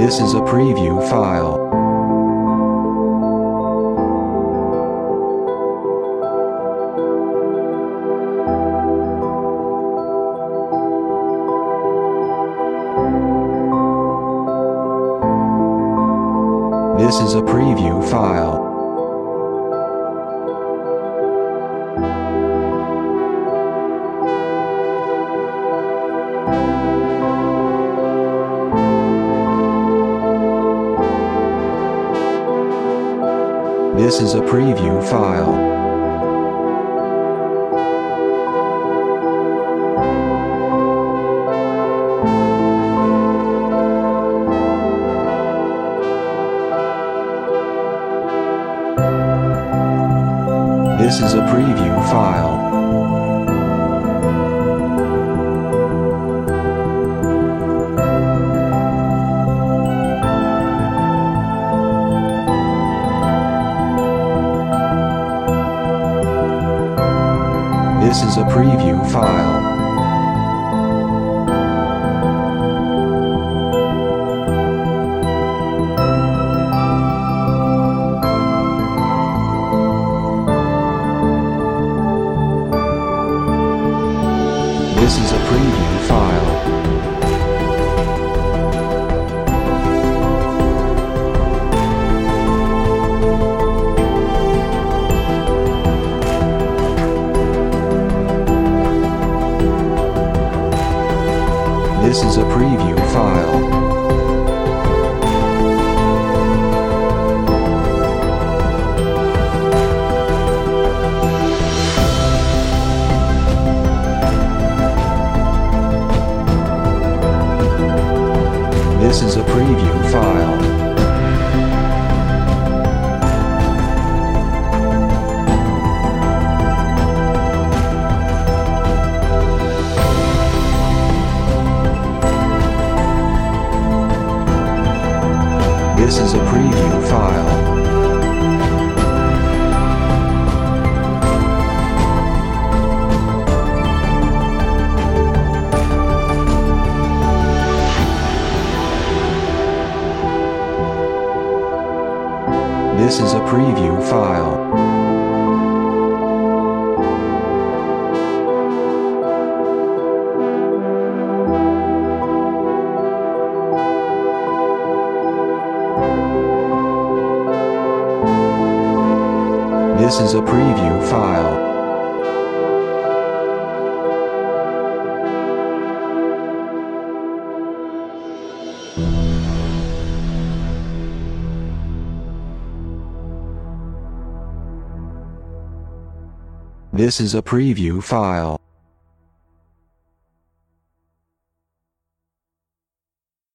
This is a preview file. This is a preview file. This is a preview file. This is a preview file. This is a preview file. This is a preview file. This is a preview file. This is a preview file. This is a preview file. This is a preview file. This is a preview file. This is a preview file.